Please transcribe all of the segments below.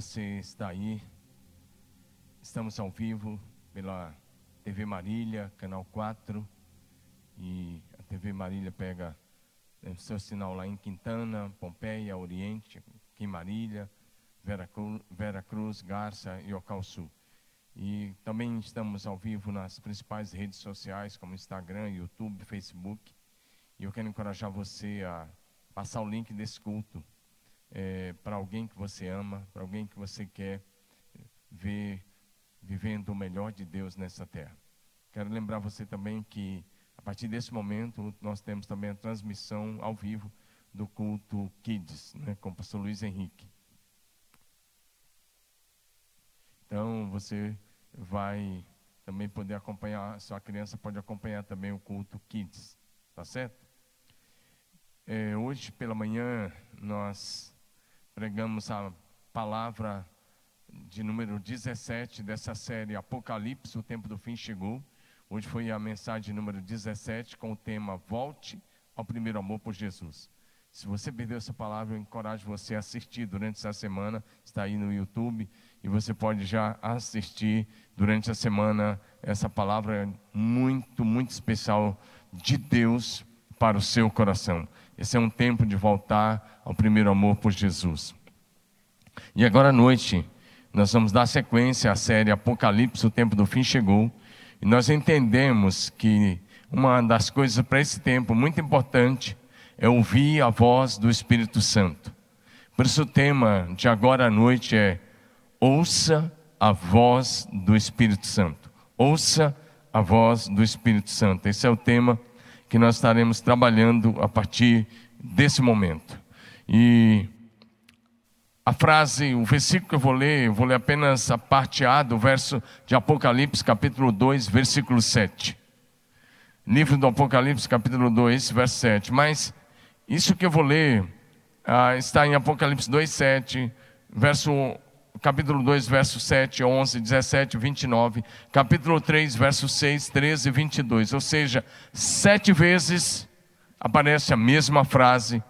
você está aí. Estamos ao vivo pela TV Marília, canal 4. E a TV Marília pega o seu sinal lá em Quintana, Pompeia, Oriente, aqui em Marília, Vera Cruz, Garça e Ocal Sul. E também estamos ao vivo nas principais redes sociais, como Instagram, YouTube, Facebook. E eu quero encorajar você a passar o link desse culto é, para alguém que você ama, para alguém que você quer ver vivendo o melhor de Deus nessa terra. Quero lembrar você também que a partir desse momento nós temos também a transmissão ao vivo do culto Kids, né, com o pastor Luiz Henrique. Então você vai também poder acompanhar, sua criança pode acompanhar também o culto Kids, tá certo? É, hoje pela manhã nós pregamos a palavra de número 17 dessa série Apocalipse, o tempo do fim chegou. Hoje foi a mensagem número 17 com o tema Volte ao primeiro amor por Jesus. Se você perdeu essa palavra, eu encorajo você a assistir durante essa semana, está aí no YouTube, e você pode já assistir durante a semana essa palavra muito, muito especial de Deus para o seu coração. Esse é um tempo de voltar ao primeiro amor por Jesus. E agora à noite, nós vamos dar sequência à série Apocalipse, o tempo do fim chegou. E nós entendemos que uma das coisas para esse tempo muito importante é ouvir a voz do Espírito Santo. Por isso o tema de agora à noite é Ouça a voz do Espírito Santo. Ouça a voz do Espírito Santo. Esse é o tema que nós estaremos trabalhando a partir desse momento. E a frase, o versículo que eu vou ler, eu vou ler apenas a parte A do verso de Apocalipse, capítulo 2, versículo 7. Livro do Apocalipse, capítulo 2, verso 7. Mas isso que eu vou ler ah, está em Apocalipse 2, 7, verso capítulo 2, verso 7, 11, 17, 29, capítulo 3, verso 6, 13 e 22. Ou seja, sete vezes aparece a mesma frase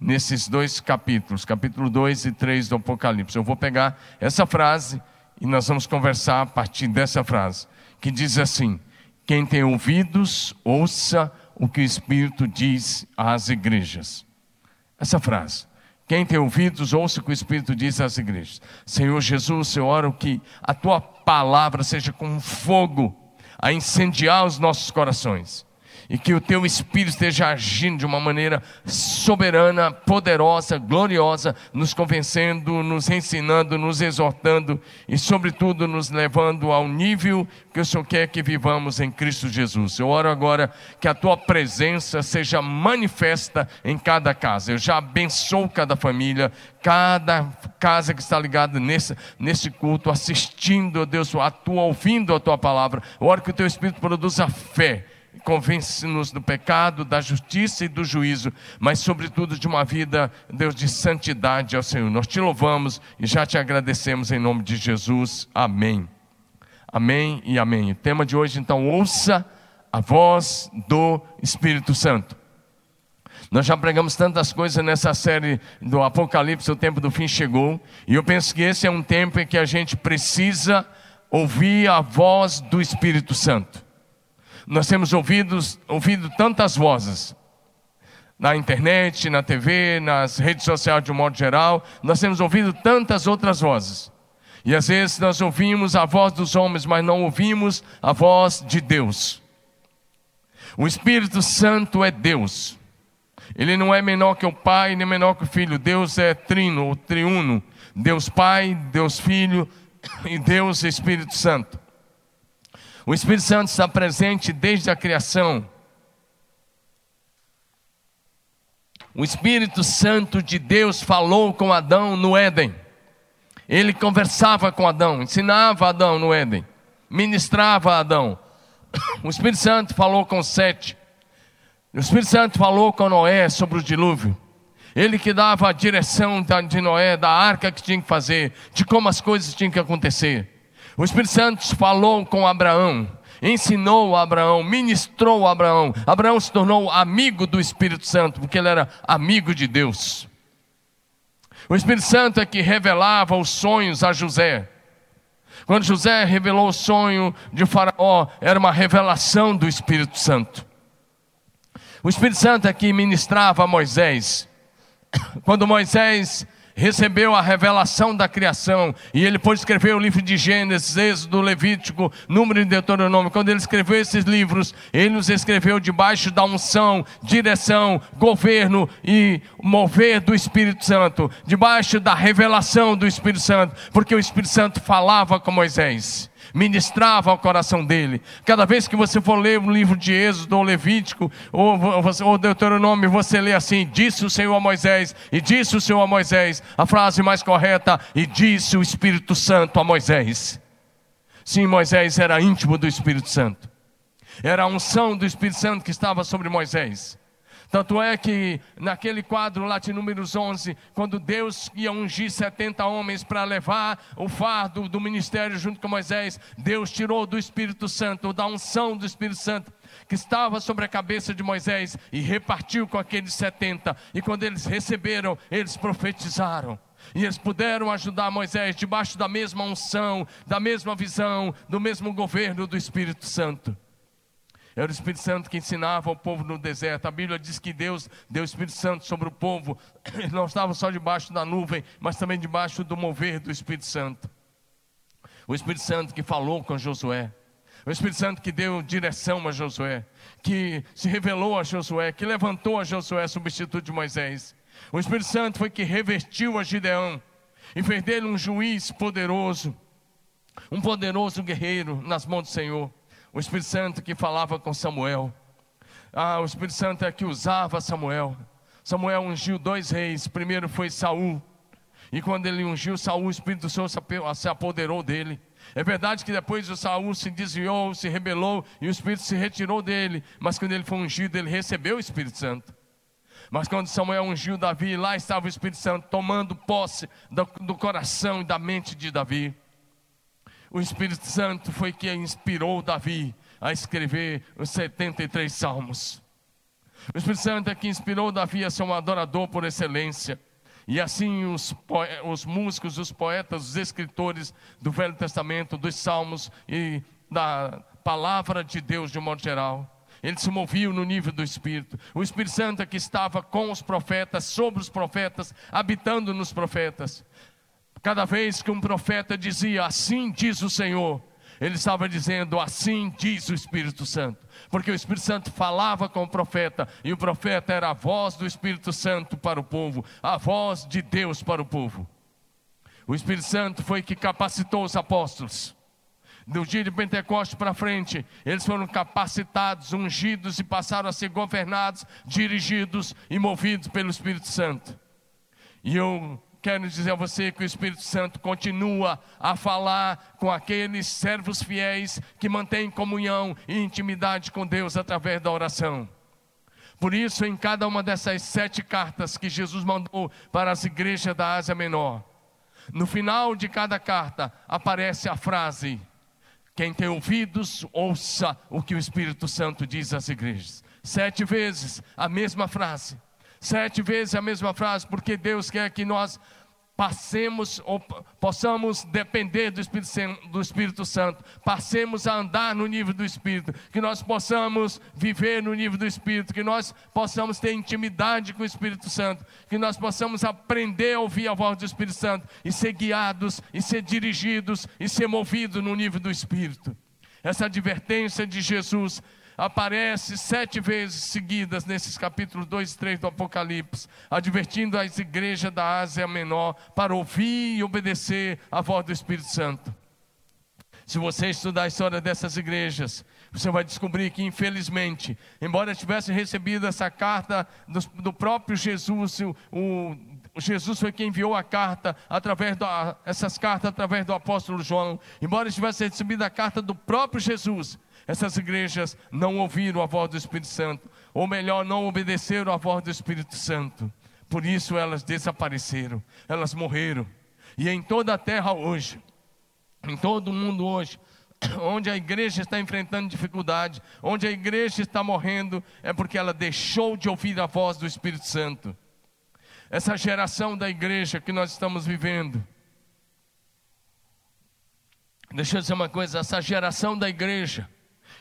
nesses dois capítulos, capítulo 2 e 3 do Apocalipse. Eu vou pegar essa frase e nós vamos conversar a partir dessa frase, que diz assim: Quem tem ouvidos, ouça o que o Espírito diz às igrejas. Essa frase. Quem tem ouvidos, ouça o que o Espírito diz às igrejas. Senhor Jesus, eu oro que a tua palavra seja como fogo a incendiar os nossos corações e que o teu Espírito esteja agindo de uma maneira soberana, poderosa, gloriosa, nos convencendo, nos ensinando, nos exortando e, sobretudo, nos levando ao nível que o Senhor quer que vivamos em Cristo Jesus. Eu oro agora que a tua presença seja manifesta em cada casa. Eu já abençoo cada família, cada casa que está ligada nesse, nesse culto, assistindo, Deus, a tua, ouvindo a tua palavra. Eu oro que o teu Espírito produza fé convence-nos do pecado, da justiça e do juízo, mas sobretudo de uma vida, Deus, de santidade ao Senhor. Nós te louvamos e já te agradecemos em nome de Jesus. Amém. Amém e amém. O tema de hoje, então, ouça a voz do Espírito Santo. Nós já pregamos tantas coisas nessa série do Apocalipse, o tempo do fim chegou, e eu penso que esse é um tempo em que a gente precisa ouvir a voz do Espírito Santo. Nós temos ouvido, ouvido tantas vozes na internet, na TV, nas redes sociais de um modo geral, nós temos ouvido tantas outras vozes. E às vezes nós ouvimos a voz dos homens, mas não ouvimos a voz de Deus. O Espírito Santo é Deus. Ele não é menor que o Pai, nem menor que o Filho. Deus é trino, ou triuno. Deus Pai, Deus Filho e Deus Espírito Santo. O Espírito Santo está presente desde a criação. O Espírito Santo de Deus falou com Adão no Éden. Ele conversava com Adão, ensinava Adão no Éden, ministrava Adão. O Espírito Santo falou com Sete. O Espírito Santo falou com Noé sobre o dilúvio. Ele que dava a direção de Noé, da arca que tinha que fazer, de como as coisas tinham que acontecer. O Espírito Santo falou com Abraão, ensinou Abraão, ministrou Abraão. Abraão se tornou amigo do Espírito Santo, porque ele era amigo de Deus. O Espírito Santo é que revelava os sonhos a José. Quando José revelou o sonho de Faraó, era uma revelação do Espírito Santo. O Espírito Santo é que ministrava a Moisés. Quando Moisés recebeu a revelação da criação e ele pôde escrever o livro de Gênesis, Êxodo, Levítico, Número e Deuteronômio. Quando ele escreveu esses livros, ele os escreveu debaixo da unção, direção, governo e mover do Espírito Santo, debaixo da revelação do Espírito Santo, porque o Espírito Santo falava com Moisés ministrava ao coração dele. Cada vez que você for ler o livro de Êxodo ou Levítico ou, ou Deuteronômio, você lê assim: Disse o Senhor a Moisés, e disse o Senhor a Moisés. A frase mais correta, e disse o Espírito Santo a Moisés. Sim, Moisés era íntimo do Espírito Santo. Era a unção do Espírito Santo que estava sobre Moisés. Tanto é que naquele quadro lá de Números 11, quando Deus ia ungir 70 homens para levar o fardo do ministério junto com Moisés, Deus tirou do Espírito Santo, da unção do Espírito Santo, que estava sobre a cabeça de Moisés e repartiu com aqueles 70. E quando eles receberam, eles profetizaram. E eles puderam ajudar Moisés debaixo da mesma unção, da mesma visão, do mesmo governo do Espírito Santo. Era o Espírito Santo que ensinava o povo no deserto. A Bíblia diz que Deus deu o Espírito Santo sobre o povo. Eles não estavam só debaixo da nuvem, mas também debaixo do mover do Espírito Santo. O Espírito Santo que falou com Josué. O Espírito Santo que deu direção a Josué. Que se revelou a Josué. Que levantou a Josué, substituto de Moisés. O Espírito Santo foi que revertiu a Gideão. E fez dele um juiz poderoso. Um poderoso guerreiro nas mãos do Senhor o Espírito Santo que falava com Samuel. Ah, o Espírito Santo é que usava Samuel. Samuel ungiu dois reis. Primeiro foi Saul. E quando ele ungiu Saul, o Espírito do Senhor se apoderou dele. É verdade que depois o Saul se desviou, se rebelou e o Espírito se retirou dele. Mas quando ele foi ungido, ele recebeu o Espírito Santo. Mas quando Samuel ungiu Davi, lá estava o Espírito Santo tomando posse do, do coração e da mente de Davi. O Espírito Santo foi que inspirou Davi a escrever os 73 salmos. O Espírito Santo é que inspirou Davi a ser um adorador por excelência. E assim os, os músicos, os poetas, os escritores do Velho Testamento, dos Salmos e da palavra de Deus de um modo geral. Eles se moviam no nível do Espírito. O Espírito Santo é que estava com os profetas, sobre os profetas, habitando nos profetas. Cada vez que um profeta dizia, assim diz o Senhor, ele estava dizendo, assim diz o Espírito Santo. Porque o Espírito Santo falava com o profeta, e o profeta era a voz do Espírito Santo para o povo, a voz de Deus para o povo. O Espírito Santo foi que capacitou os apóstolos. Do dia de Pentecostes para frente, eles foram capacitados, ungidos e passaram a ser governados, dirigidos e movidos pelo Espírito Santo. E eu quero dizer a você que o Espírito Santo continua a falar com aqueles servos fiéis que mantêm comunhão e intimidade com Deus através da oração. Por isso, em cada uma dessas sete cartas que Jesus mandou para as igrejas da Ásia Menor, no final de cada carta aparece a frase: Quem tem ouvidos, ouça o que o Espírito Santo diz às igrejas. Sete vezes a mesma frase. Sete vezes a mesma frase, porque Deus quer que nós passemos ou possamos depender do Espírito, do Espírito Santo, passemos a andar no nível do Espírito, que nós possamos viver no nível do Espírito, que nós possamos ter intimidade com o Espírito Santo, que nós possamos aprender a ouvir a voz do Espírito Santo e ser guiados, e ser dirigidos, e ser movidos no nível do Espírito. Essa advertência de Jesus aparece sete vezes seguidas nesses capítulos 2 e 3 do Apocalipse, advertindo as igrejas da Ásia Menor para ouvir e obedecer a voz do Espírito Santo. Se você estudar a história dessas igrejas, você vai descobrir que, infelizmente, embora tivesse recebido essa carta do, do próprio Jesus, o, o, Jesus foi quem enviou a carta através da, essas cartas através do apóstolo João. Embora tivesse recebido a carta do próprio Jesus, essas igrejas não ouviram a voz do Espírito Santo, ou melhor, não obedeceram a voz do Espírito Santo. Por isso elas desapareceram, elas morreram. E em toda a terra hoje, em todo o mundo hoje, onde a igreja está enfrentando dificuldade, onde a igreja está morrendo, é porque ela deixou de ouvir a voz do Espírito Santo. essa geração da igreja que nós estamos vivendo. Deixa eu dizer uma coisa: essa geração da igreja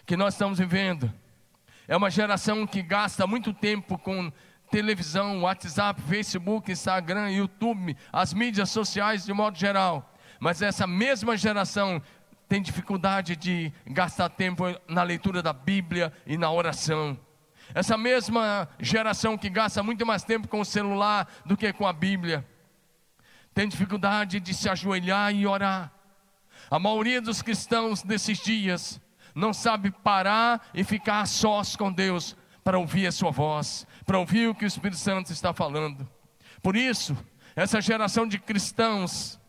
que nós estamos vivendo é uma geração que gasta muito tempo com televisão, WhatsApp, Facebook, Instagram, YouTube, as mídias sociais de modo geral. Mas essa mesma geração tem dificuldade de gastar tempo na leitura da Bíblia e na oração. Essa mesma geração que gasta muito mais tempo com o celular do que com a Bíblia, tem dificuldade de se ajoelhar e orar. A maioria dos cristãos desses dias não sabe parar e ficar sós com Deus para ouvir a sua voz, para ouvir o que o Espírito Santo está falando. Por isso, essa geração de cristãos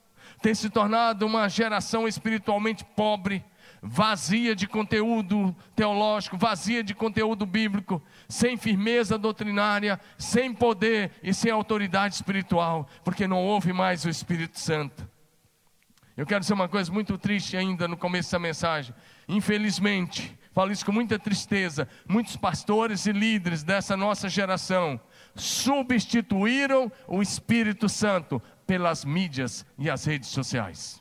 tem se tornado uma geração espiritualmente pobre, vazia de conteúdo teológico, vazia de conteúdo bíblico, sem firmeza doutrinária, sem poder e sem autoridade espiritual, porque não houve mais o Espírito Santo. Eu quero dizer uma coisa muito triste ainda no começo da mensagem. Infelizmente, falo isso com muita tristeza, muitos pastores e líderes dessa nossa geração substituíram o Espírito Santo pelas mídias e as redes sociais.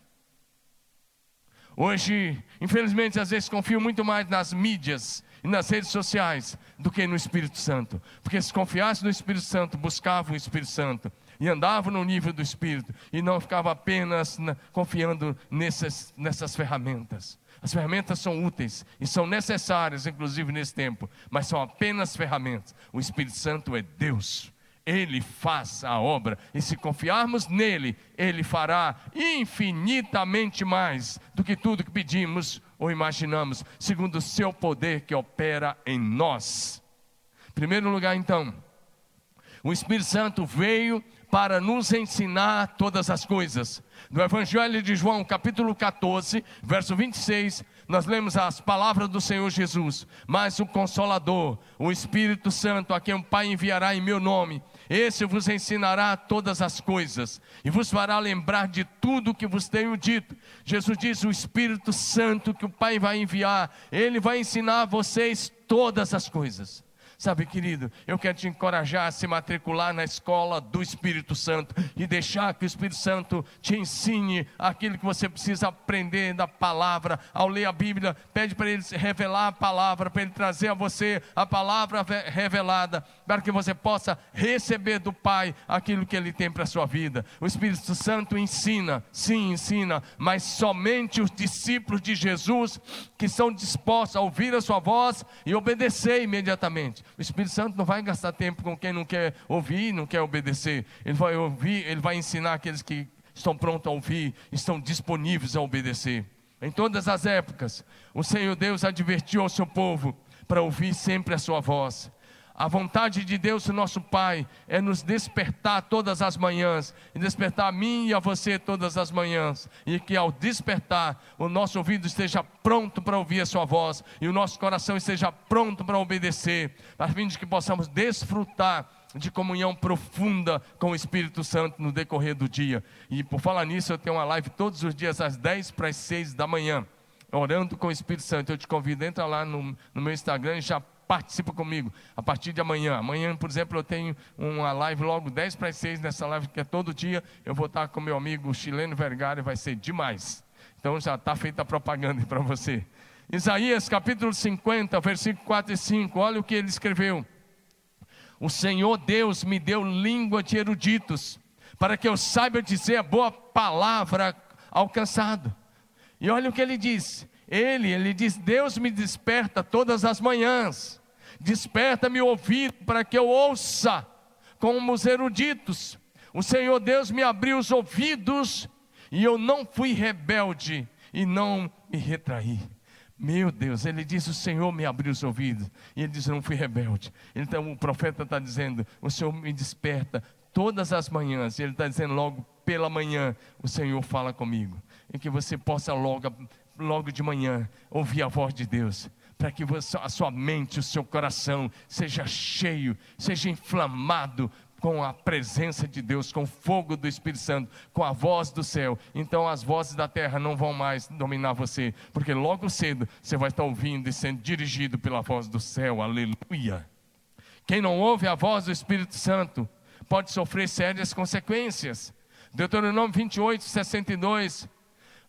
Hoje, infelizmente, às vezes confio muito mais nas mídias e nas redes sociais do que no Espírito Santo. Porque se confiasse no Espírito Santo, buscava o Espírito Santo e andava no nível do Espírito e não ficava apenas na, confiando nessas, nessas ferramentas. As ferramentas são úteis e são necessárias, inclusive nesse tempo, mas são apenas ferramentas. O Espírito Santo é Deus. Ele faz a obra, e se confiarmos nele, ele fará infinitamente mais do que tudo que pedimos ou imaginamos, segundo o seu poder que opera em nós. Em primeiro lugar, então, o Espírito Santo veio para nos ensinar todas as coisas. No Evangelho de João, capítulo 14, verso 26, nós lemos as palavras do Senhor Jesus: Mas o Consolador, o Espírito Santo, a quem o Pai enviará em meu nome, esse vos ensinará todas as coisas e vos fará lembrar de tudo que vos tenho dito. Jesus diz: O Espírito Santo que o Pai vai enviar, ele vai ensinar a vocês todas as coisas. Sabe, querido, eu quero te encorajar a se matricular na escola do Espírito Santo e deixar que o Espírito Santo te ensine aquilo que você precisa aprender da palavra. Ao ler a Bíblia, pede para ele revelar a palavra, para ele trazer a você a palavra revelada, para que você possa receber do Pai aquilo que ele tem para a sua vida. O Espírito Santo ensina, sim, ensina, mas somente os discípulos de Jesus que estão dispostos a ouvir a sua voz e obedecer imediatamente. O Espírito Santo não vai gastar tempo com quem não quer ouvir, não quer obedecer. Ele vai ouvir, ele vai ensinar aqueles que estão prontos a ouvir, estão disponíveis a obedecer. Em todas as épocas, o Senhor Deus advertiu ao seu povo para ouvir sempre a sua voz. A vontade de Deus, nosso Pai, é nos despertar todas as manhãs, e despertar a mim e a você todas as manhãs, e que ao despertar, o nosso ouvido esteja pronto para ouvir a Sua voz, e o nosso coração esteja pronto para obedecer, a fim de que possamos desfrutar de comunhão profunda com o Espírito Santo no decorrer do dia. E por falar nisso, eu tenho uma live todos os dias às 10 para as 6 da manhã, orando com o Espírito Santo. Eu te convido, entra lá no, no meu Instagram e já participa comigo a partir de amanhã. Amanhã, por exemplo, eu tenho uma live logo 10 para as 6 nessa live que é todo dia. Eu vou estar com meu amigo chileno Vergara vai ser demais. Então já está feita a propaganda para você. Isaías capítulo 50, versículo 4 e 5. Olha o que ele escreveu. O Senhor Deus me deu língua de eruditos, para que eu saiba dizer a boa palavra alcançado. E olha o que ele diz: ele, ele diz: Deus me desperta todas as manhãs, desperta-me o ouvido para que eu ouça, como os eruditos. O Senhor Deus me abriu os ouvidos e eu não fui rebelde e não me retraí. Meu Deus, ele diz: O Senhor me abriu os ouvidos. E ele diz: Não fui rebelde. Então o profeta está dizendo: O Senhor me desperta todas as manhãs. E ele está dizendo logo pela manhã: O Senhor fala comigo. E que você possa logo logo de manhã, ouvir a voz de Deus, para que você, a sua mente, o seu coração seja cheio, seja inflamado com a presença de Deus, com o fogo do Espírito Santo, com a voz do céu. Então as vozes da terra não vão mais dominar você, porque logo cedo você vai estar ouvindo e sendo dirigido pela voz do céu. Aleluia. Quem não ouve a voz do Espírito Santo pode sofrer sérias consequências. Deuteronômio 28, 62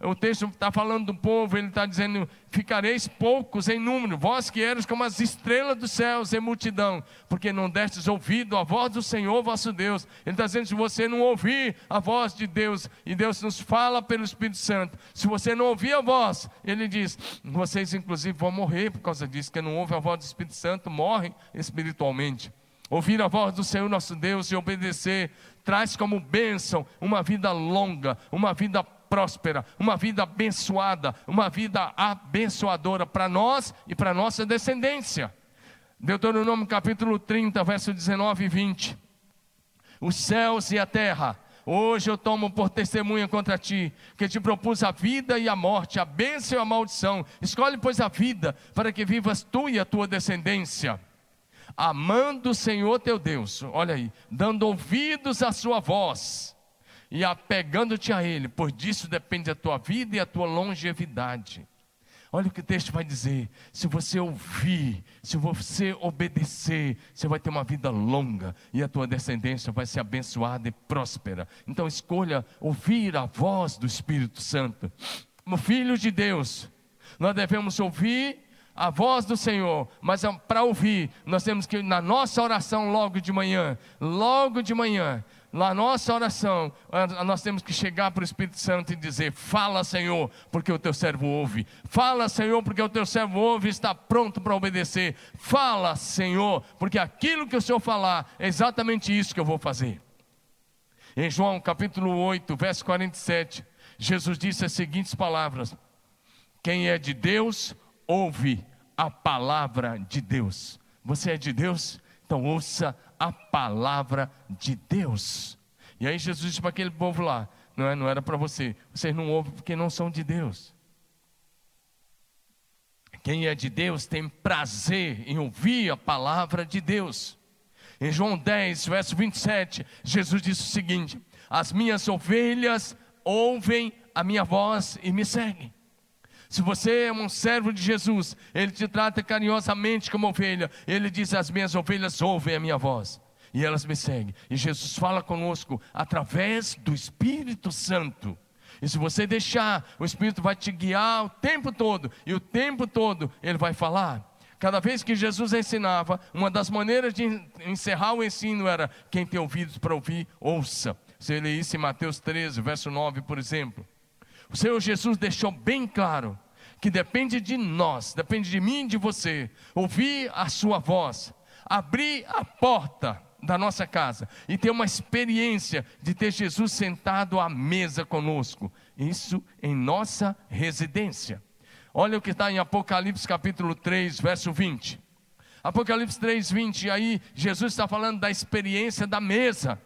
o texto está falando do povo, ele está dizendo: Ficareis poucos em número, vós que eres como as estrelas dos céus em multidão, porque não destes ouvido à voz do Senhor vosso Deus. Ele está dizendo: se você não ouvir a voz de Deus, e Deus nos fala pelo Espírito Santo, se você não ouvir a voz, ele diz: vocês inclusive vão morrer por causa disso, que não ouve a voz do Espírito Santo, morrem espiritualmente. Ouvir a voz do Senhor nosso Deus e obedecer traz como bênção uma vida longa, uma vida próspera, uma vida abençoada, uma vida abençoadora para nós e para nossa descendência. Deuteronômio capítulo 30, verso 19 e 20. Os céus e a terra, hoje eu tomo por testemunha contra ti, que te propus a vida e a morte, a bênção e a maldição. Escolhe, pois, a vida, para que vivas tu e a tua descendência amando o Senhor teu Deus, olha aí, dando ouvidos à sua voz e apegando-te a Ele, pois disso depende a tua vida e a tua longevidade. Olha o que o texto vai dizer: se você ouvir, se você obedecer, você vai ter uma vida longa e a tua descendência vai ser abençoada e próspera. Então escolha ouvir a voz do Espírito Santo. Como filho de Deus, nós devemos ouvir a voz do Senhor, mas para ouvir, nós temos que, na nossa oração, logo de manhã, logo de manhã, na nossa oração, nós temos que chegar para o Espírito Santo e dizer: Fala, Senhor, porque o teu servo ouve. Fala, Senhor, porque o teu servo ouve e está pronto para obedecer. Fala, Senhor, porque aquilo que o Senhor falar é exatamente isso que eu vou fazer. Em João capítulo 8, verso 47, Jesus disse as seguintes palavras: Quem é de Deus, ouve a palavra de Deus. Você é de Deus? Então ouça a palavra de Deus. E aí Jesus disse para aquele povo lá: não, é, não era para você, vocês não ouvem porque não são de Deus. Quem é de Deus tem prazer em ouvir a palavra de Deus. Em João 10, verso 27, Jesus disse o seguinte: As minhas ovelhas ouvem a minha voz e me seguem. Se você é um servo de Jesus, Ele te trata carinhosamente como ovelha. Ele diz: As minhas ovelhas ouvem a minha voz e elas me seguem. E Jesus fala conosco através do Espírito Santo. E se você deixar, o Espírito vai te guiar o tempo todo, e o tempo todo Ele vai falar. Cada vez que Jesus ensinava, uma das maneiras de encerrar o ensino era: quem tem ouvidos para ouvir, ouça. Você lê isso em Mateus 13, verso 9, por exemplo. O Senhor Jesus deixou bem claro que depende de nós, depende de mim e de você, ouvir a Sua voz, abrir a porta da nossa casa e ter uma experiência de ter Jesus sentado à mesa conosco, isso em nossa residência. Olha o que está em Apocalipse capítulo 3, verso 20. Apocalipse 3, 20, aí Jesus está falando da experiência da mesa.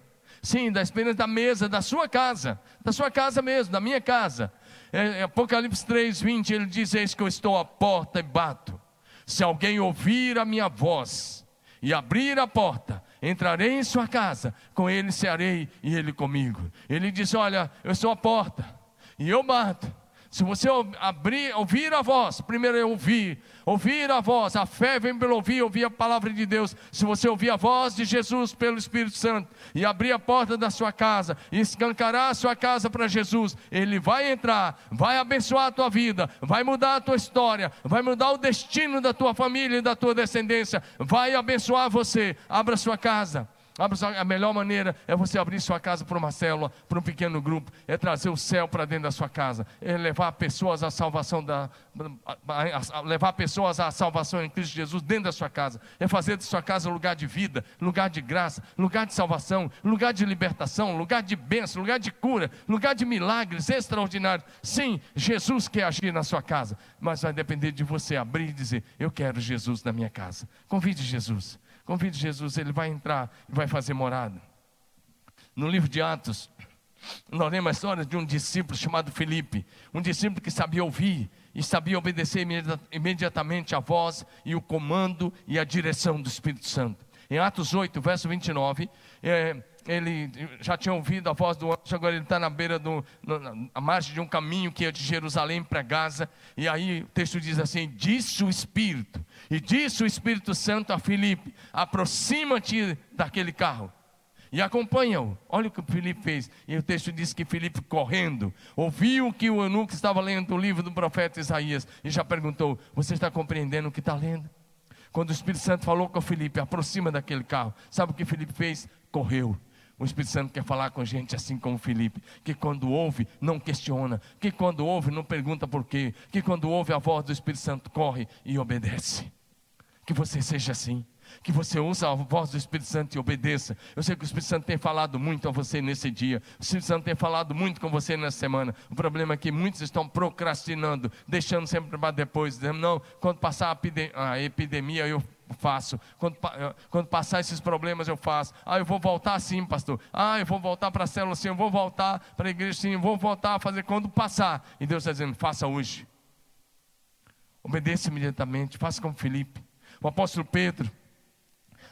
Sim, da experiência da mesa da sua casa, da sua casa mesmo, da minha casa. É, Apocalipse 3, 20, ele diz: Eis que eu estou à porta e bato. Se alguém ouvir a minha voz e abrir a porta, entrarei em sua casa, com ele cearei e ele comigo. Ele diz: Olha, eu sou a porta e eu bato. Se você abrir, ouvir a voz, primeiro é ouvir, ouvir a voz, a fé vem pelo ouvir, ouvir a palavra de Deus. Se você ouvir a voz de Jesus pelo Espírito Santo e abrir a porta da sua casa e escancarar a sua casa para Jesus, Ele vai entrar, vai abençoar a tua vida, vai mudar a tua história, vai mudar o destino da tua família e da tua descendência, vai abençoar você. Abra sua casa. A melhor maneira é você abrir sua casa para uma célula, para um pequeno grupo, é trazer o céu para dentro da sua casa, é levar pessoas à salvação da, levar pessoas à salvação em Cristo Jesus dentro da sua casa, é fazer de sua casa lugar de vida, lugar de graça, lugar de salvação, lugar de libertação, lugar de bênção, lugar de cura, lugar de milagres extraordinários. Sim, Jesus quer agir na sua casa, mas vai depender de você abrir e dizer: Eu quero Jesus na minha casa. Convide Jesus. Convide Jesus, ele vai entrar e vai fazer morada. No livro de Atos, nós lemos a história de um discípulo chamado Felipe, um discípulo que sabia ouvir e sabia obedecer imediatamente a voz e o comando e a direção do Espírito Santo. Em Atos 8, verso 29, é, ele já tinha ouvido a voz do anjo, agora ele está na beira do, na margem de um caminho que ia de Jerusalém para Gaza, e aí o texto diz assim: disse o Espírito, e disse o Espírito Santo a Filipe: aproxima-te daquele carro. e acompanha-o. Olha o que Filipe fez. E o texto diz que Filipe, correndo, ouviu que o eunuco estava lendo o livro do profeta Isaías e já perguntou: Você está compreendendo o que está lendo? Quando o Espírito Santo falou com Filipe, aproxima daquele carro. Sabe o que Filipe fez? Correu. O Espírito Santo quer falar com gente assim como Felipe, que quando ouve, não questiona, que quando ouve, não pergunta por quê, que quando ouve a voz do Espírito Santo, corre e obedece. Que você seja assim, que você ouça a voz do Espírito Santo e obedeça. Eu sei que o Espírito Santo tem falado muito a você nesse dia, o Espírito Santo tem falado muito com você nessa semana. O problema é que muitos estão procrastinando, deixando sempre para depois, dizendo: não, quando passar a epidemia, eu faço. Quando, quando passar esses problemas, eu faço. Ah, eu vou voltar sim, pastor. Ah, eu vou voltar para a célula sim, eu vou voltar para a igreja sim, eu vou voltar a fazer quando passar. E Deus está dizendo: faça hoje. Obedeça imediatamente, faça como Felipe. O apóstolo Pedro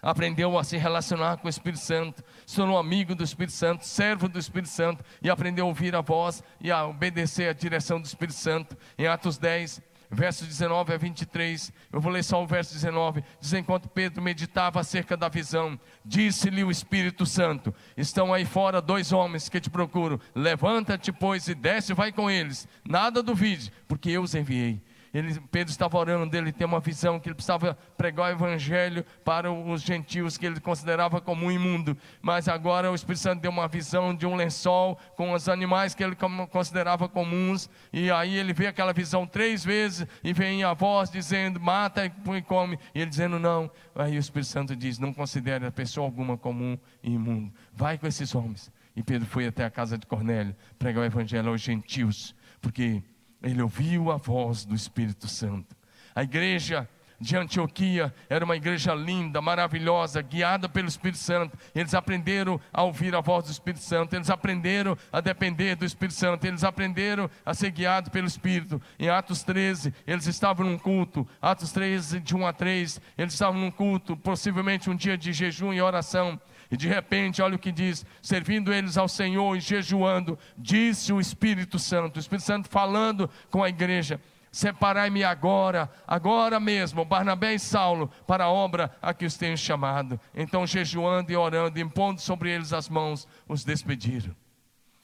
aprendeu a se relacionar com o Espírito Santo, se tornou amigo do Espírito Santo, servo do Espírito Santo, e aprendeu a ouvir a voz e a obedecer à direção do Espírito Santo. Em Atos 10, versos 19 a 23, eu vou ler só o verso 19, diz enquanto Pedro meditava acerca da visão, disse-lhe o Espírito Santo, estão aí fora dois homens que te procuram, levanta-te pois e desce e vai com eles, nada duvide, porque eu os enviei. Ele, Pedro estava orando, ele tem uma visão que ele precisava pregar o evangelho para os gentios que ele considerava como imundo. Mas agora o Espírito Santo deu uma visão de um lençol com os animais que ele considerava comuns. E aí ele vê aquela visão três vezes e vem a voz dizendo: mata e come. E ele dizendo: não. Aí o Espírito Santo diz: não considere a pessoa alguma comum e imundo. Vai com esses homens. E Pedro foi até a casa de Cornélio pregar o evangelho aos gentios, porque ele ouviu a voz do Espírito Santo. A igreja de Antioquia era uma igreja linda, maravilhosa, guiada pelo Espírito Santo. Eles aprenderam a ouvir a voz do Espírito Santo, eles aprenderam a depender do Espírito Santo, eles aprenderam a ser guiados pelo Espírito. Em Atos 13, eles estavam num culto, Atos 13, de 1 a 3, eles estavam num culto, possivelmente um dia de jejum e oração. E de repente, olha o que diz: servindo eles ao Senhor e jejuando, disse o Espírito Santo, o Espírito Santo falando com a igreja: Separai-me agora, agora mesmo, Barnabé e Saulo, para a obra a que os tenho chamado. Então, jejuando e orando, impondo sobre eles as mãos, os despediram.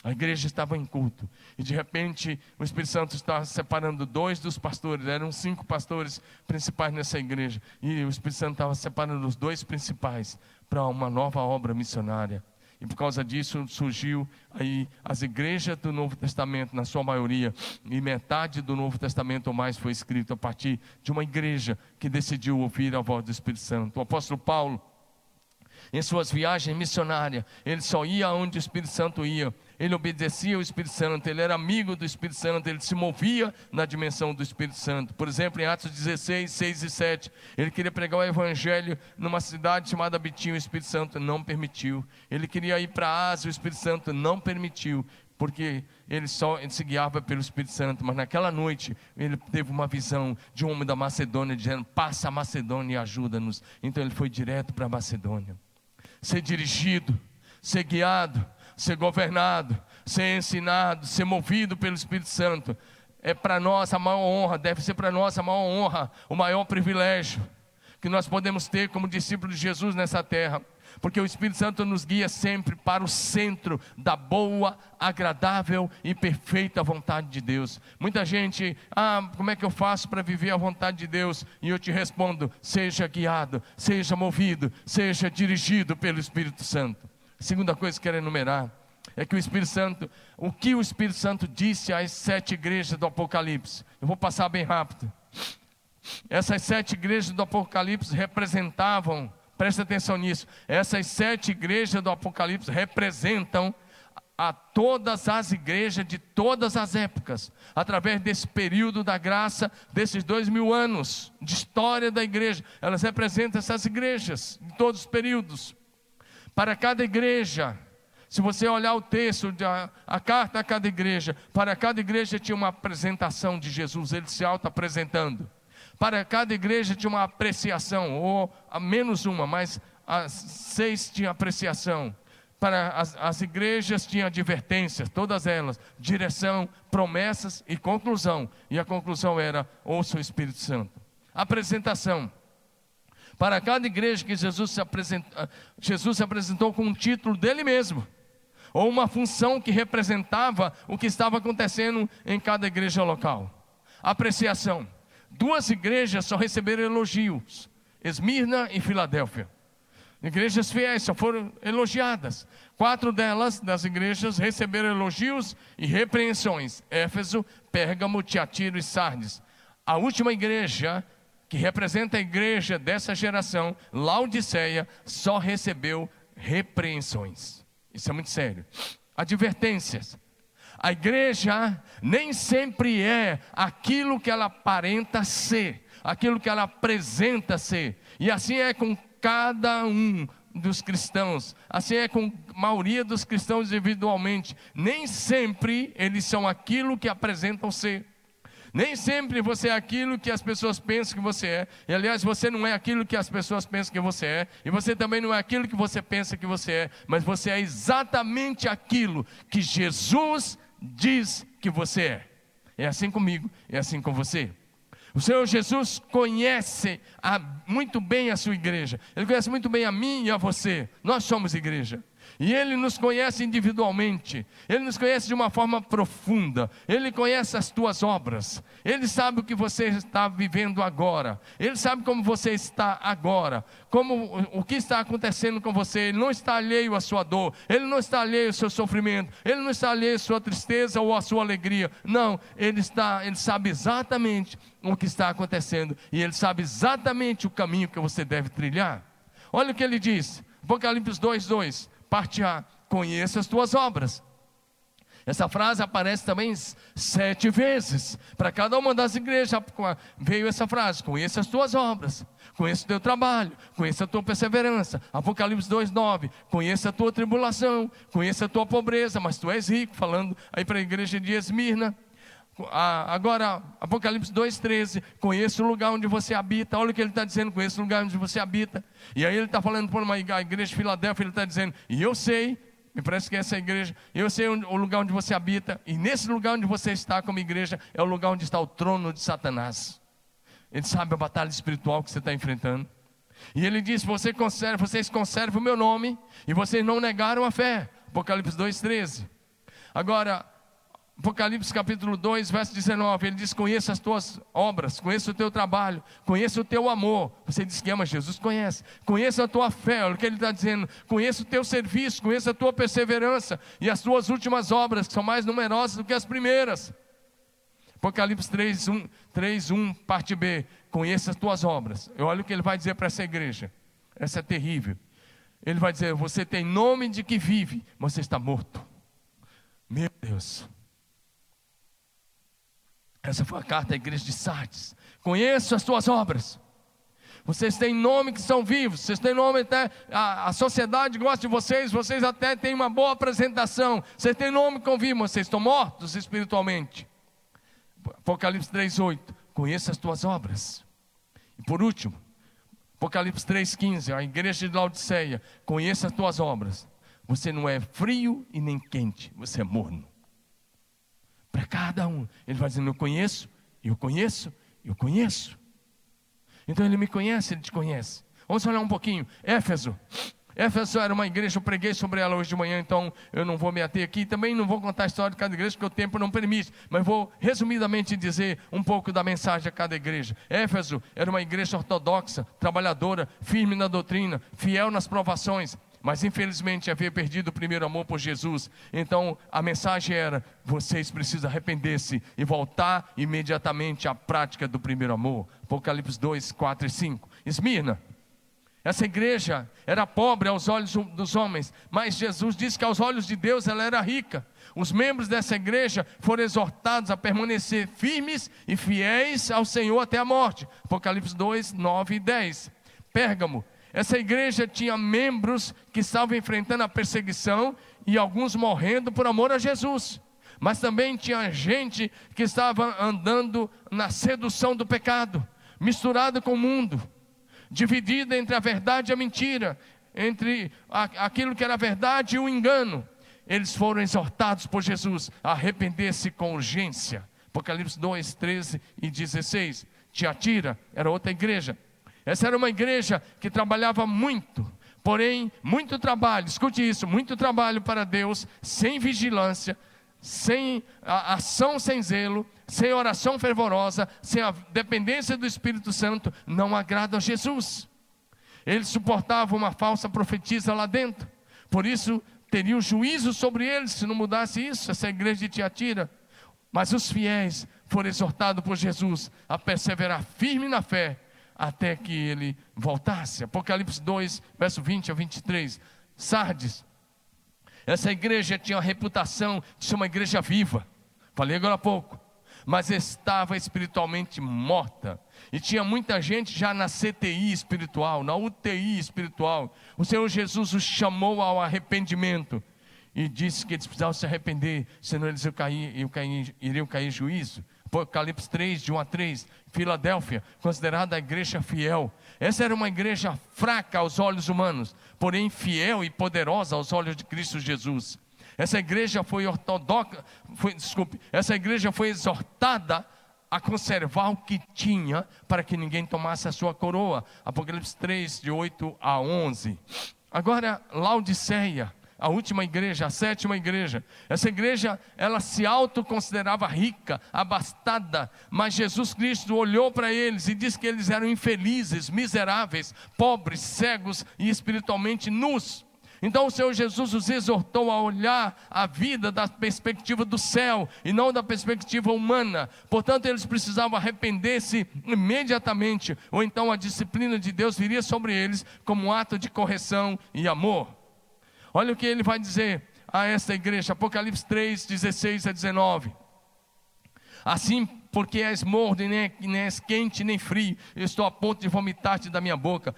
A igreja estava em culto. E de repente o Espírito Santo estava separando dois dos pastores. Eram cinco pastores principais nessa igreja. E o Espírito Santo estava separando os dois principais para uma nova obra missionária. E por causa disso surgiu aí as igrejas do Novo Testamento, na sua maioria, e metade do Novo Testamento ou mais foi escrito a partir de uma igreja que decidiu ouvir a voz do Espírito Santo. O apóstolo Paulo, em suas viagens missionárias, ele só ia onde o Espírito Santo ia ele obedecia ao Espírito Santo, ele era amigo do Espírito Santo, ele se movia na dimensão do Espírito Santo. Por exemplo, em Atos 16, 6 e 7, ele queria pregar o Evangelho numa cidade chamada Bitinho, o Espírito Santo não permitiu. Ele queria ir para a Ásia, o Espírito Santo não permitiu, porque ele só ele se guiava pelo Espírito Santo. Mas naquela noite, ele teve uma visão de um homem da Macedônia dizendo: Passa a Macedônia e ajuda-nos. Então ele foi direto para a Macedônia. Ser dirigido, ser guiado ser governado, ser ensinado, ser movido pelo Espírito Santo. É para nós a maior honra, deve ser para nós a maior honra, o maior privilégio que nós podemos ter como discípulos de Jesus nessa terra. Porque o Espírito Santo nos guia sempre para o centro da boa, agradável e perfeita vontade de Deus. Muita gente, ah, como é que eu faço para viver a vontade de Deus? E eu te respondo: seja guiado, seja movido, seja dirigido pelo Espírito Santo. Segunda coisa que quero enumerar é que o Espírito Santo, o que o Espírito Santo disse às sete igrejas do Apocalipse. Eu vou passar bem rápido. Essas sete igrejas do Apocalipse representavam, preste atenção nisso, essas sete igrejas do Apocalipse representam a todas as igrejas de todas as épocas, através desse período da graça, desses dois mil anos de história da igreja, elas representam essas igrejas de todos os períodos para cada igreja. Se você olhar o texto, a, a carta a cada igreja, para cada igreja tinha uma apresentação de Jesus, ele se auto-apresentando. Para cada igreja tinha uma apreciação, ou a menos uma, mas as seis tinham apreciação. Para as, as igrejas tinham advertências, todas elas, direção, promessas e conclusão. E a conclusão era: ouça o Espírito Santo. Apresentação. Para cada igreja que Jesus se, apresenta, Jesus se apresentou com um título dele mesmo, ou uma função que representava o que estava acontecendo em cada igreja local. Apreciação: duas igrejas só receberam elogios, Esmirna e Filadélfia. Igrejas fiéis só foram elogiadas. Quatro delas, das igrejas, receberam elogios e repreensões: Éfeso, Pérgamo, Tiatiro e Sardes. A última igreja, que representa a igreja dessa geração, Laodiceia, só recebeu repreensões. Isso é muito sério. Advertências. A igreja nem sempre é aquilo que ela aparenta ser, aquilo que ela apresenta ser. E assim é com cada um dos cristãos, assim é com a maioria dos cristãos individualmente. Nem sempre eles são aquilo que apresentam ser. Nem sempre você é aquilo que as pessoas pensam que você é. E aliás, você não é aquilo que as pessoas pensam que você é. E você também não é aquilo que você pensa que você é. Mas você é exatamente aquilo que Jesus diz que você é. É assim comigo, é assim com você. O Senhor Jesus conhece a, muito bem a sua igreja, Ele conhece muito bem a mim e a você. Nós somos igreja. E Ele nos conhece individualmente, Ele nos conhece de uma forma profunda, Ele conhece as tuas obras, Ele sabe o que você está vivendo agora, Ele sabe como você está agora, como o que está acontecendo com você, Ele não está alheio à sua dor, Ele não está alheio ao seu sofrimento, Ele não está alheio à sua tristeza ou à sua alegria, não, Ele está, Ele sabe exatamente o que está acontecendo, e Ele sabe exatamente o caminho que você deve trilhar. Olha o que ele diz, Apocalipse 2, 2 parte A, conheça as tuas obras. Essa frase aparece também sete vezes. Para cada uma das igrejas veio essa frase: conheça as tuas obras, conheça o teu trabalho, conheça a tua perseverança. Apocalipse 2,9: conheça a tua tribulação, conheça a tua pobreza, mas tu és rico. Falando aí para a igreja de Esmirna. Agora, Apocalipse 2,13: conheça o lugar onde você habita. Olha o que ele está dizendo: conheça o lugar onde você habita. E aí ele está falando por uma igreja de Filadélfia, ele está dizendo: e eu sei, me parece que essa é igreja, eu sei o lugar onde você habita, e nesse lugar onde você está como igreja, é o lugar onde está o trono de Satanás. Ele sabe a batalha espiritual que você está enfrentando. E ele diz: você conserva, vocês conservam o meu nome, e vocês não negaram a fé. Apocalipse 2,13. Agora, Apocalipse capítulo 2, verso 19, ele diz: Conheça as tuas obras, conheça o teu trabalho, conheça o teu amor. Você diz que ama Jesus, conhece. Conheça a tua fé, olha o que ele está dizendo. Conheça o teu serviço, conheça a tua perseverança e as tuas últimas obras, que são mais numerosas do que as primeiras. Apocalipse 3, 1, 3, 1 parte B. Conheça as tuas obras. Eu olho o que ele vai dizer para essa igreja. Essa é terrível. Ele vai dizer: Você tem nome de que vive, mas você está morto. Meu Deus. Essa foi a carta à igreja de Sardes. Conheço as tuas obras. Vocês têm nome que são vivos, vocês têm nome até. A, a sociedade gosta de vocês, vocês até têm uma boa apresentação. Vocês têm nome que convivem, vocês estão mortos espiritualmente. Apocalipse 3,8. Conheça as tuas obras. E por último, Apocalipse 3,15. A igreja de Laodiceia. Conheça as tuas obras. Você não é frio e nem quente, você é morno para cada um. Ele vai dizendo: Eu conheço, eu conheço, eu conheço. Então ele me conhece, ele te conhece. Vamos olhar um pouquinho. Éfeso. Éfeso era uma igreja, eu preguei sobre ela hoje de manhã, então eu não vou me ater aqui. Também não vou contar a história de cada igreja, porque o tempo não permite. Mas vou resumidamente dizer um pouco da mensagem a cada igreja. Éfeso era uma igreja ortodoxa, trabalhadora, firme na doutrina, fiel nas provações, mas infelizmente havia perdido o primeiro amor por Jesus. Então a mensagem era: vocês precisam arrepender-se e voltar imediatamente à prática do primeiro amor. Apocalipse 2, 4 e 5. Esmirna. Essa igreja era pobre aos olhos dos homens, mas Jesus disse que aos olhos de Deus ela era rica. Os membros dessa igreja foram exortados a permanecer firmes e fiéis ao Senhor até a morte. Apocalipse 2, 9 e 10. Pérgamo essa igreja tinha membros que estavam enfrentando a perseguição e alguns morrendo por amor a Jesus. Mas também tinha gente que estava andando na sedução do pecado, misturado com o mundo, dividida entre a verdade e a mentira, entre aquilo que era verdade e o engano. Eles foram exortados por Jesus a arrepender-se com urgência. Apocalipse 2, 13 e 16. Tiatira era outra igreja Essa era uma igreja que trabalhava muito, porém, muito trabalho, escute isso, muito trabalho para Deus, sem vigilância, sem ação sem zelo, sem oração fervorosa, sem a dependência do Espírito Santo, não agrada a Jesus. Ele suportava uma falsa profetisa lá dentro, por isso teria um juízo sobre eles se não mudasse isso, essa igreja de Tiatira. Mas os fiéis foram exortados por Jesus a perseverar firme na fé até que ele voltasse. Apocalipse 2, verso 20 a 23. Sardes, essa igreja tinha a reputação de ser uma igreja viva. Falei agora há pouco. Mas estava espiritualmente morta. E tinha muita gente já na CTI espiritual, na UTI espiritual. O Senhor Jesus os chamou ao arrependimento e disse que eles precisavam se arrepender, senão eles iriam cair, iriam cair, iriam cair em juízo. Apocalipse 3, de 1 a 3, Filadélfia, considerada a igreja fiel. Essa era uma igreja fraca aos olhos humanos, porém fiel e poderosa aos olhos de Cristo Jesus. Essa igreja foi ortodoxa, foi, desculpe, essa igreja foi exortada a conservar o que tinha para que ninguém tomasse a sua coroa. Apocalipse 3, de 8 a 11. Agora, Laodiceia, a última igreja, a sétima igreja. Essa igreja, ela se autoconsiderava rica, abastada, mas Jesus Cristo olhou para eles e disse que eles eram infelizes, miseráveis, pobres, cegos e espiritualmente nus. Então o Senhor Jesus os exortou a olhar a vida da perspectiva do céu e não da perspectiva humana. Portanto, eles precisavam arrepender-se imediatamente, ou então a disciplina de Deus viria sobre eles como um ato de correção e amor. Olha o que ele vai dizer a esta igreja, Apocalipse 3, 16 a 19. Assim, porque és morno e nem, nem és quente nem frio, eu estou a ponto de vomitar-te da minha boca.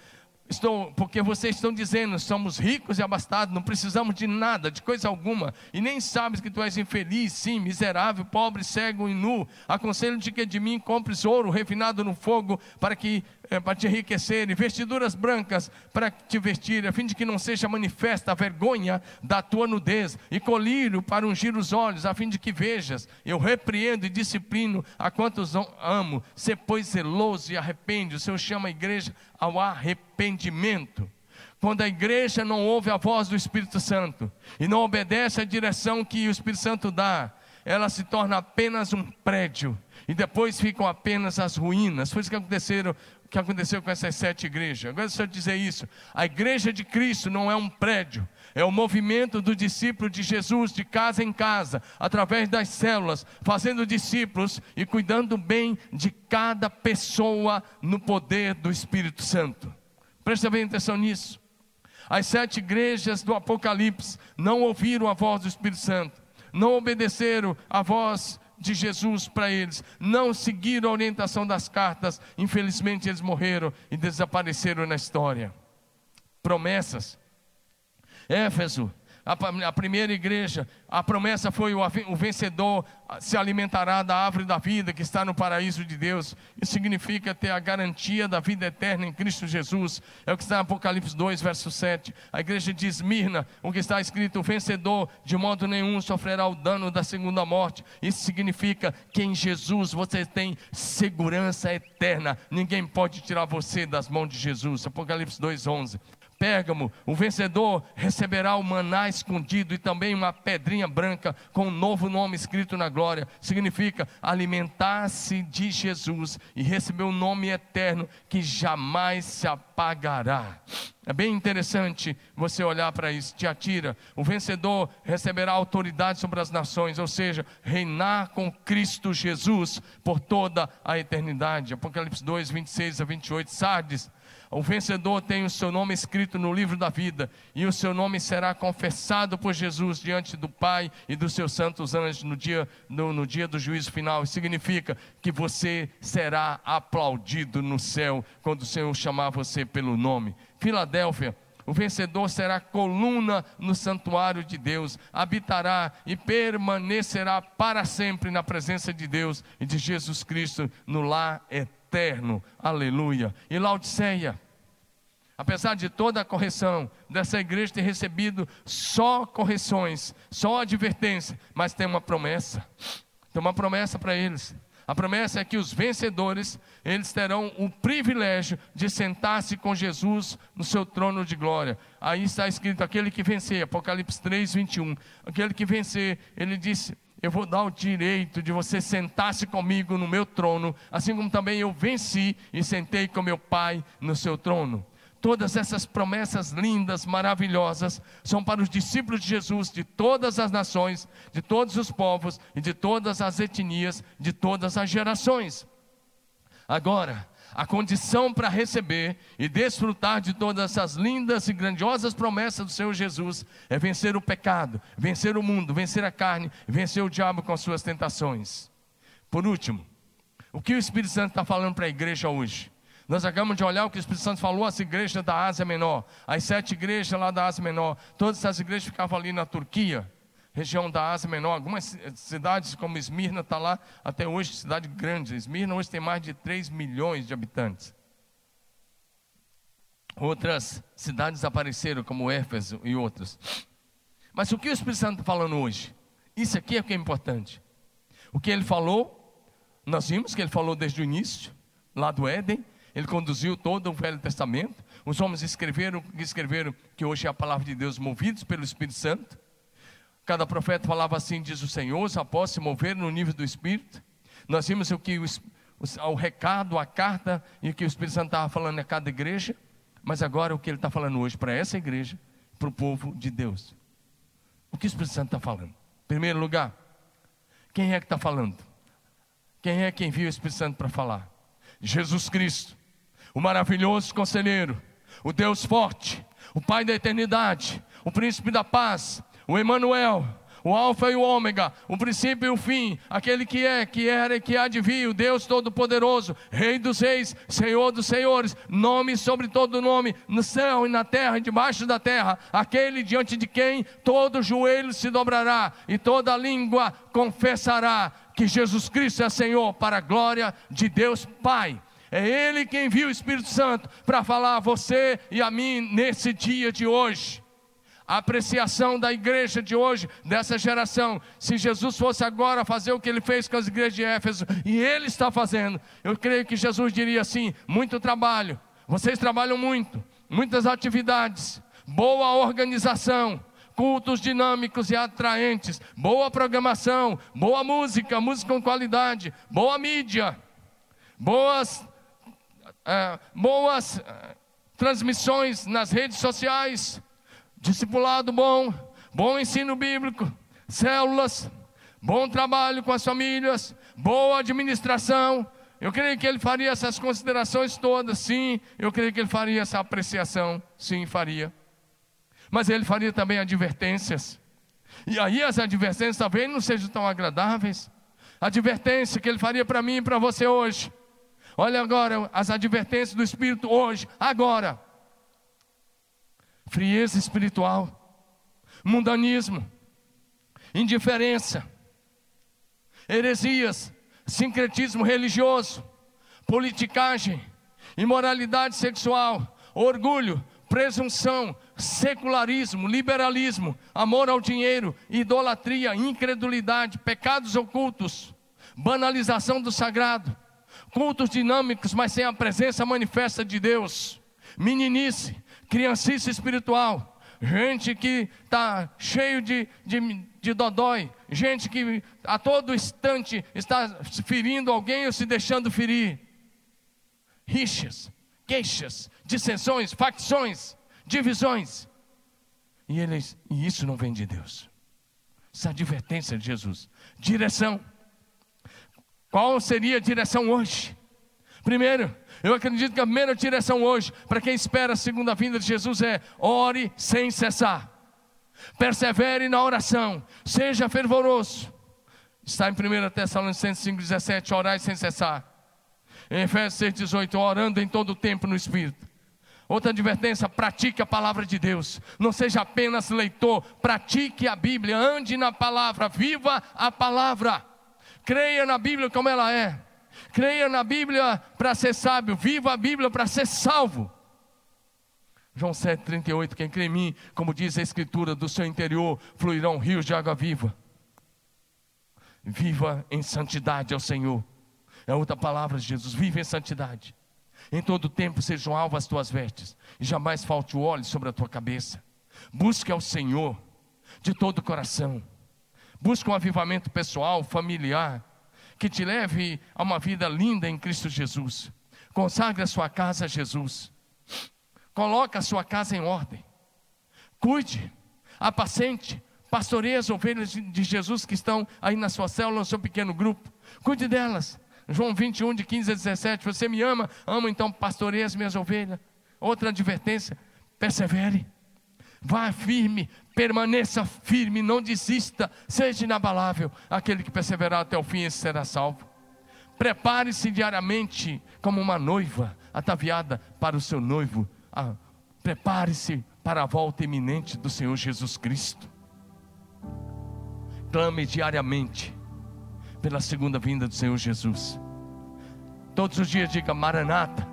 Estou, porque vocês estão dizendo, somos ricos e abastados, não precisamos de nada, de coisa alguma, e nem sabes que tu és infeliz, sim, miserável, pobre, cego e nu. Aconselho-te que de mim compres ouro refinado no fogo, para que é, para te enriquecer, e vestiduras brancas para te vestir, a fim de que não seja manifesta a vergonha da tua nudez, e colírio para ungir os olhos, a fim de que vejas. Eu repreendo e disciplino a quantos amo. Se pois zeloso e arrepende, o Senhor chama a igreja ao arrependimento. Quando a igreja não ouve a voz do Espírito Santo e não obedece à direção que o Espírito Santo dá, ela se torna apenas um prédio e depois ficam apenas as ruínas. Foi isso que aconteceu, que aconteceu com essas sete igrejas. Agora, deixa eu dizer isso: a igreja de Cristo não é um prédio, é o movimento do discípulo de Jesus de casa em casa, através das células, fazendo discípulos e cuidando bem de cada pessoa no poder do Espírito Santo. Presta bem atenção nisso. As sete igrejas do Apocalipse não ouviram a voz do Espírito Santo, não obedeceram a voz de Jesus para eles, não seguiram a orientação das cartas, infelizmente eles morreram e desapareceram na história. Promessas. Éfeso, a, primeira igreja, a promessa foi: o vencedor se alimentará da árvore da vida que está no paraíso de Deus. Isso significa ter a garantia da vida eterna em Cristo Jesus. É o que está em Apocalipse 2, verso 7. A igreja de Esmirna, o que está escrito: o vencedor de modo nenhum sofrerá o dano da segunda morte. Isso significa que em Jesus você tem segurança eterna. Ninguém pode tirar você das mãos de Jesus. Apocalipse 2, 11. Pérgamo, o vencedor receberá o maná escondido e também uma pedrinha branca com um novo nome escrito na glória. Significa alimentar-se de Jesus e receber o um nome eterno que jamais se apagará. É bem interessante você olhar para isso. Te atira. O vencedor receberá autoridade sobre as nações, ou seja, reinar com Cristo Jesus por toda a eternidade. Apocalipse 2, 26 a 28. Sardes o vencedor tem o seu nome escrito no livro da vida, e o seu nome será confessado por Jesus diante do Pai e dos seus santos anjos no dia, no, no dia do juízo final. Significa que você será aplaudido no céu quando o Senhor chamar você pelo nome. Filadélfia. O vencedor será coluna no santuário de Deus, habitará e permanecerá para sempre na presença de Deus e de Jesus Cristo no lar eterno. Aleluia. E Laodiceia, apesar de toda a correção dessa igreja ter recebido só correções, só advertência, mas tem uma promessa. Tem uma promessa para eles. A promessa é que os vencedores, eles terão o privilégio de sentar-se com Jesus no seu trono de glória. Aí está escrito: aquele que vencer, Apocalipse 3, 21. Aquele que vencer, ele disse: Eu vou dar o direito de você sentar-se comigo no meu trono, assim como também eu venci e sentei com meu Pai no seu trono. Todas essas promessas lindas, maravilhosas, são para os discípulos de Jesus de todas as nações, de todos os povos e de todas as etnias, de todas as gerações. Agora, a condição para receber e desfrutar de todas essas lindas e grandiosas promessas do Senhor Jesus é vencer o pecado, vencer o mundo, vencer a carne, vencer o diabo com as suas tentações. Por último, o que o Espírito Santo está falando para a igreja hoje? Nós acabamos de olhar o que o Espírito Santo falou às igrejas da Ásia Menor, as sete igrejas lá da Ásia Menor. Todas essas igrejas ficavam ali na Turquia, região da Ásia Menor. Algumas cidades, como Esmirna, está lá até hoje, cidade grande. Esmirna hoje tem mais de 3 milhões de habitantes. Outras cidades apareceram, como Éfeso e outras. Mas o que o Espírito Santo está falando hoje? Isso aqui é o que é importante. O que ele falou, nós vimos que ele falou desde o início, lá do Éden, ele conduziu todo o Velho Testamento. Os homens escreveram, escreveram que hoje é a palavra de Deus, movidos pelo Espírito Santo. Cada profeta falava assim, diz o Senhor, os apóstolos se moveram no nível do Espírito. Nós vimos o que o, o, o recado, a carta e o que o Espírito Santo estava falando a cada igreja. Mas agora o que ele está falando hoje para essa igreja, para o povo de Deus. O que o Espírito Santo está falando? Em primeiro lugar, quem é que está falando? Quem é que envia o Espírito Santo para falar? Jesus Cristo o maravilhoso conselheiro, o Deus forte, o Pai da eternidade, o príncipe da paz, o Emanuel, o Alfa e o Ômega, o princípio e o fim, aquele que é, que era e que há de vir, o Deus Todo-Poderoso, Rei dos Reis, Senhor dos Senhores, nome sobre todo nome, no céu e na terra e debaixo da terra, aquele diante de quem todo joelho se dobrará e toda língua confessará que Jesus Cristo é Senhor, para a glória de Deus Pai. É Ele quem envia o Espírito Santo para falar a você e a mim nesse dia de hoje. A apreciação da igreja de hoje, dessa geração. Se Jesus fosse agora fazer o que ele fez com as igrejas de Éfeso, e ele está fazendo, eu creio que Jesus diria assim: muito trabalho, vocês trabalham muito, muitas atividades, boa organização, cultos dinâmicos e atraentes, boa programação, boa música, música com qualidade, boa mídia, boas é, boas é, transmissões nas redes sociais, discipulado bom, bom ensino bíblico, células, bom trabalho com as famílias, boa administração. Eu creio que ele faria essas considerações todas, sim. Eu creio que ele faria essa apreciação, sim, faria. Mas ele faria também advertências. E aí as advertências talvez não sejam tão agradáveis. Advertência que ele faria para mim e para você hoje. Olha agora as advertências do Espírito hoje, agora. Frieza espiritual, mundanismo, indiferença, heresias, sincretismo religioso, politicagem, imoralidade sexual, orgulho, presunção, secularismo, liberalismo, amor ao dinheiro, idolatria, incredulidade, pecados ocultos, banalização do sagrado, cultos dinâmicos, mas sem a presença manifesta de Deus, meninice, criancice espiritual, gente que está cheio de, de, de dodói, gente que a todo instante está ferindo alguém ou se deixando ferir, rixas, queixas, dissensões, facções, divisões, e, eles, e isso não vem de Deus. Essa advertência de Jesus, direção qual seria a direção hoje? Primeiro, eu acredito que a primeira direção hoje, para quem espera a segunda vinda de Jesus, é ore sem cessar, persevere na oração, seja fervoroso. Está em 1 Tessalonicenses 5,17, orai sem cessar. Em Efésios 6,18, orando em todo o tempo no Espírito. Outra advertência: pratique a palavra de Deus. Não seja apenas leitor, pratique a Bíblia, ande na palavra, viva a palavra. Creia na Bíblia como ela é. Creia na Bíblia para ser sábio. Viva a Bíblia para ser salvo. João 7,38: Quem crê em mim, como diz a Escritura, do seu interior fluirão rios de água viva. Viva em santidade ao Senhor. É outra palavra de Jesus: vive em santidade. Em todo tempo sejam alvas as tuas vestes, e jamais falte o óleo sobre a tua cabeça. Busque ao Senhor de todo o coração. Busque um avivamento pessoal, familiar, que te leve a uma vida linda em Cristo Jesus. Consagre a sua casa a Jesus. Coloque a sua casa em ordem. Cuide, apacente, pastoreie as ovelhas de Jesus que estão aí na sua célula, no seu pequeno grupo. Cuide delas. João 21, de 15 a 17. Você me ama? Amo, então pastoreie as minhas ovelhas. Outra advertência: persevere. Vá firme, permaneça firme, não desista, seja inabalável. Aquele que perseverar até o fim, será salvo. Prepare-se diariamente como uma noiva ataviada para o seu noivo. Ah, Prepare-se para a volta iminente do Senhor Jesus Cristo. Clame diariamente pela segunda vinda do Senhor Jesus. Todos os dias diga Maranata.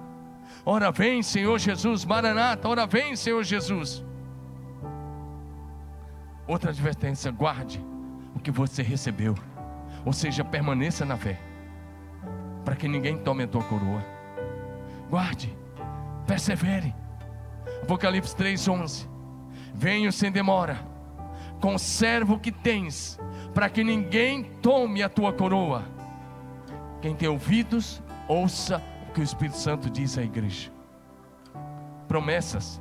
Ora vem, Senhor Jesus, Maranata, ora vem, Senhor Jesus. Outra advertência: guarde o que você recebeu, ou seja, permaneça na fé, para que ninguém tome a tua coroa. Guarde, persevere. Apocalipse 3:11. Venho sem demora, conserva o que tens, para que ninguém tome a tua coroa. Quem tem ouvidos, ouça o que o Espírito Santo diz à igreja. Promessas.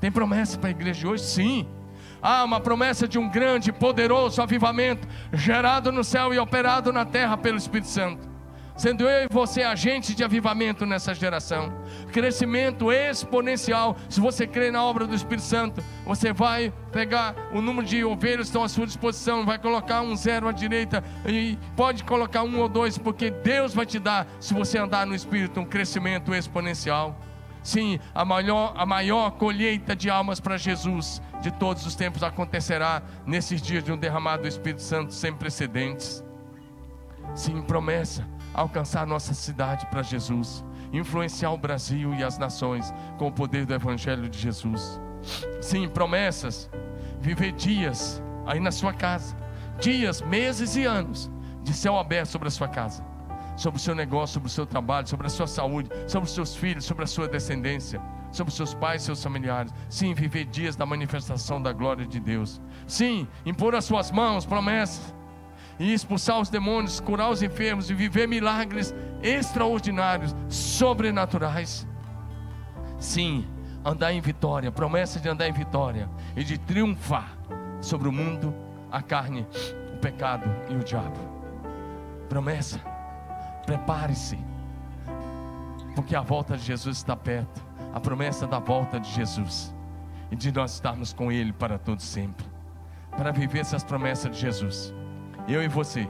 Tem promessa para a igreja de hoje? Sim. Há uma promessa de um grande poderoso avivamento gerado no céu e operado na terra pelo Espírito Santo. Sendo eu e você agentes de avivamento nessa geração, crescimento exponencial. Se você crê na obra do Espírito Santo, você vai pegar o número de ovelhas que estão à sua disposição, vai colocar um zero à direita e pode colocar um ou dois, porque Deus vai te dar, se você andar no Espírito, um crescimento exponencial. Sim, a maior, a maior colheita de almas para Jesus de todos os tempos acontecerá nesses dias de um derramado do Espírito Santo sem precedentes. Sim, promessa, alcançar nossa cidade para Jesus, influenciar o Brasil e as nações com o poder do Evangelho de Jesus. Sim, promessas, viver dias aí na sua casa, dias, meses e anos de céu aberto sobre a sua casa sobre o seu negócio, sobre o seu trabalho, sobre a sua saúde, sobre os seus filhos, sobre a sua descendência, sobre os seus pais seus familiares. Sim, viver dias da manifestação da glória de Deus. Sim, impor as suas mãos, promessas, e expulsar os demônios, curar os enfermos e viver milagres extraordinários, sobrenaturais. Sim, andar em vitória, promessa de andar em vitória e de triunfar sobre o mundo, a carne, o pecado e o diabo. Promessa Prepare-se, porque a volta de Jesus está perto. A promessa da volta de Jesus e de nós estarmos com Ele para todo sempre, para viver essas promessas de Jesus. Eu e você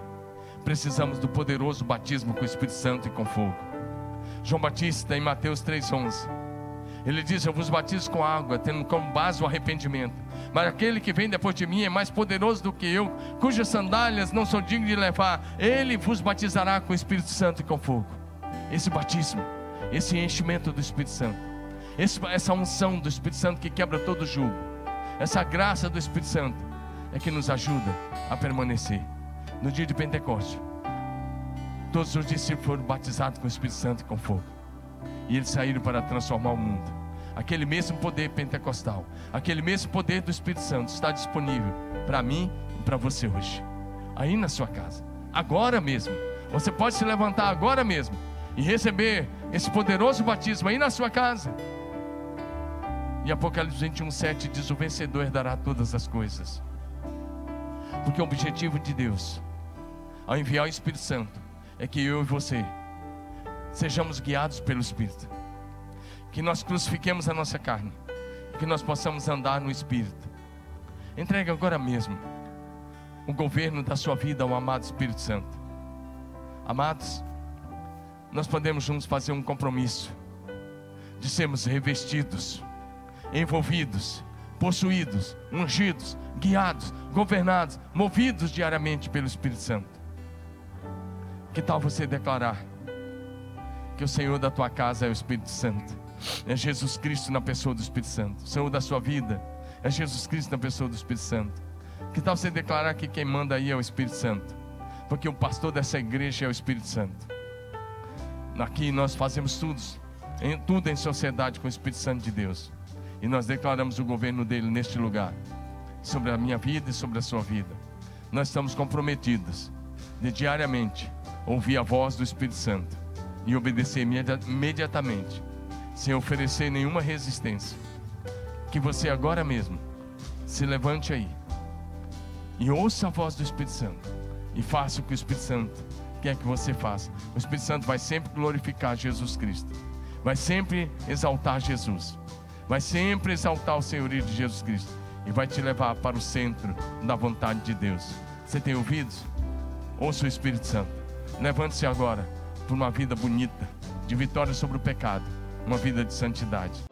precisamos do poderoso batismo com o Espírito Santo e com fogo. João Batista, em Mateus 3,11, ele diz: Eu vos batizo com água, tendo como base o arrependimento. Mas aquele que vem depois de mim é mais poderoso do que eu, cujas sandálias não sou digno de levar. Ele vos batizará com o Espírito Santo e com fogo. Esse batismo, esse enchimento do Espírito Santo, essa unção do Espírito Santo que quebra todo jugo, essa graça do Espírito Santo é que nos ajuda a permanecer. No dia de Pentecostes, todos os discípulos foram batizados com o Espírito Santo e com fogo, e eles saíram para transformar o mundo aquele mesmo poder pentecostal, aquele mesmo poder do Espírito Santo está disponível para mim e para você hoje, aí na sua casa, agora mesmo. Você pode se levantar agora mesmo e receber esse poderoso batismo aí na sua casa. E Apocalipse 21, 7 diz: O vencedor herdará todas as coisas. Porque o objetivo de Deus, ao enviar o Espírito Santo, é que eu e você sejamos guiados pelo Espírito que nós crucifiquemos a nossa carne, que nós possamos andar no Espírito. Entregue agora mesmo o governo da sua vida ao amado Espírito Santo. Amados, nós podemos juntos fazer um compromisso de sermos revestidos, envolvidos, possuídos, ungidos, guiados, governados, movidos diariamente pelo Espírito Santo. Que tal você declarar que o Senhor da tua casa é o Espírito Santo? É Jesus Cristo na pessoa do Espírito Santo. O Senhor da sua vida é Jesus Cristo na pessoa do Espírito Santo. Que tal você declarar que quem manda aí é o Espírito Santo? Porque o pastor dessa igreja é o Espírito Santo. Aqui nós fazemos tudo em, tudo em sociedade com o Espírito Santo de Deus. E nós declaramos o governo dele neste lugar, sobre a minha vida e sobre a sua vida. Nós estamos comprometidos de diariamente ouvir a voz do Espírito Santo e obedecer imediatamente, sem oferecer nenhuma resistência. Que você agora mesmo se levante aí e ouça a voz do Espírito Santo e faça o que o Espírito Santo quer que você faça. O Espírito Santo vai sempre glorificar Jesus Cristo, vai sempre exaltar Jesus, vai sempre exaltar o senhorio de Jesus Cristo e vai te levar para o centro da vontade de Deus. Você tem ouvidos? Ouça o Espírito Santo. Levante-se agora por uma vida bonita, de vitória sobre o pecado, uma vida de santidade.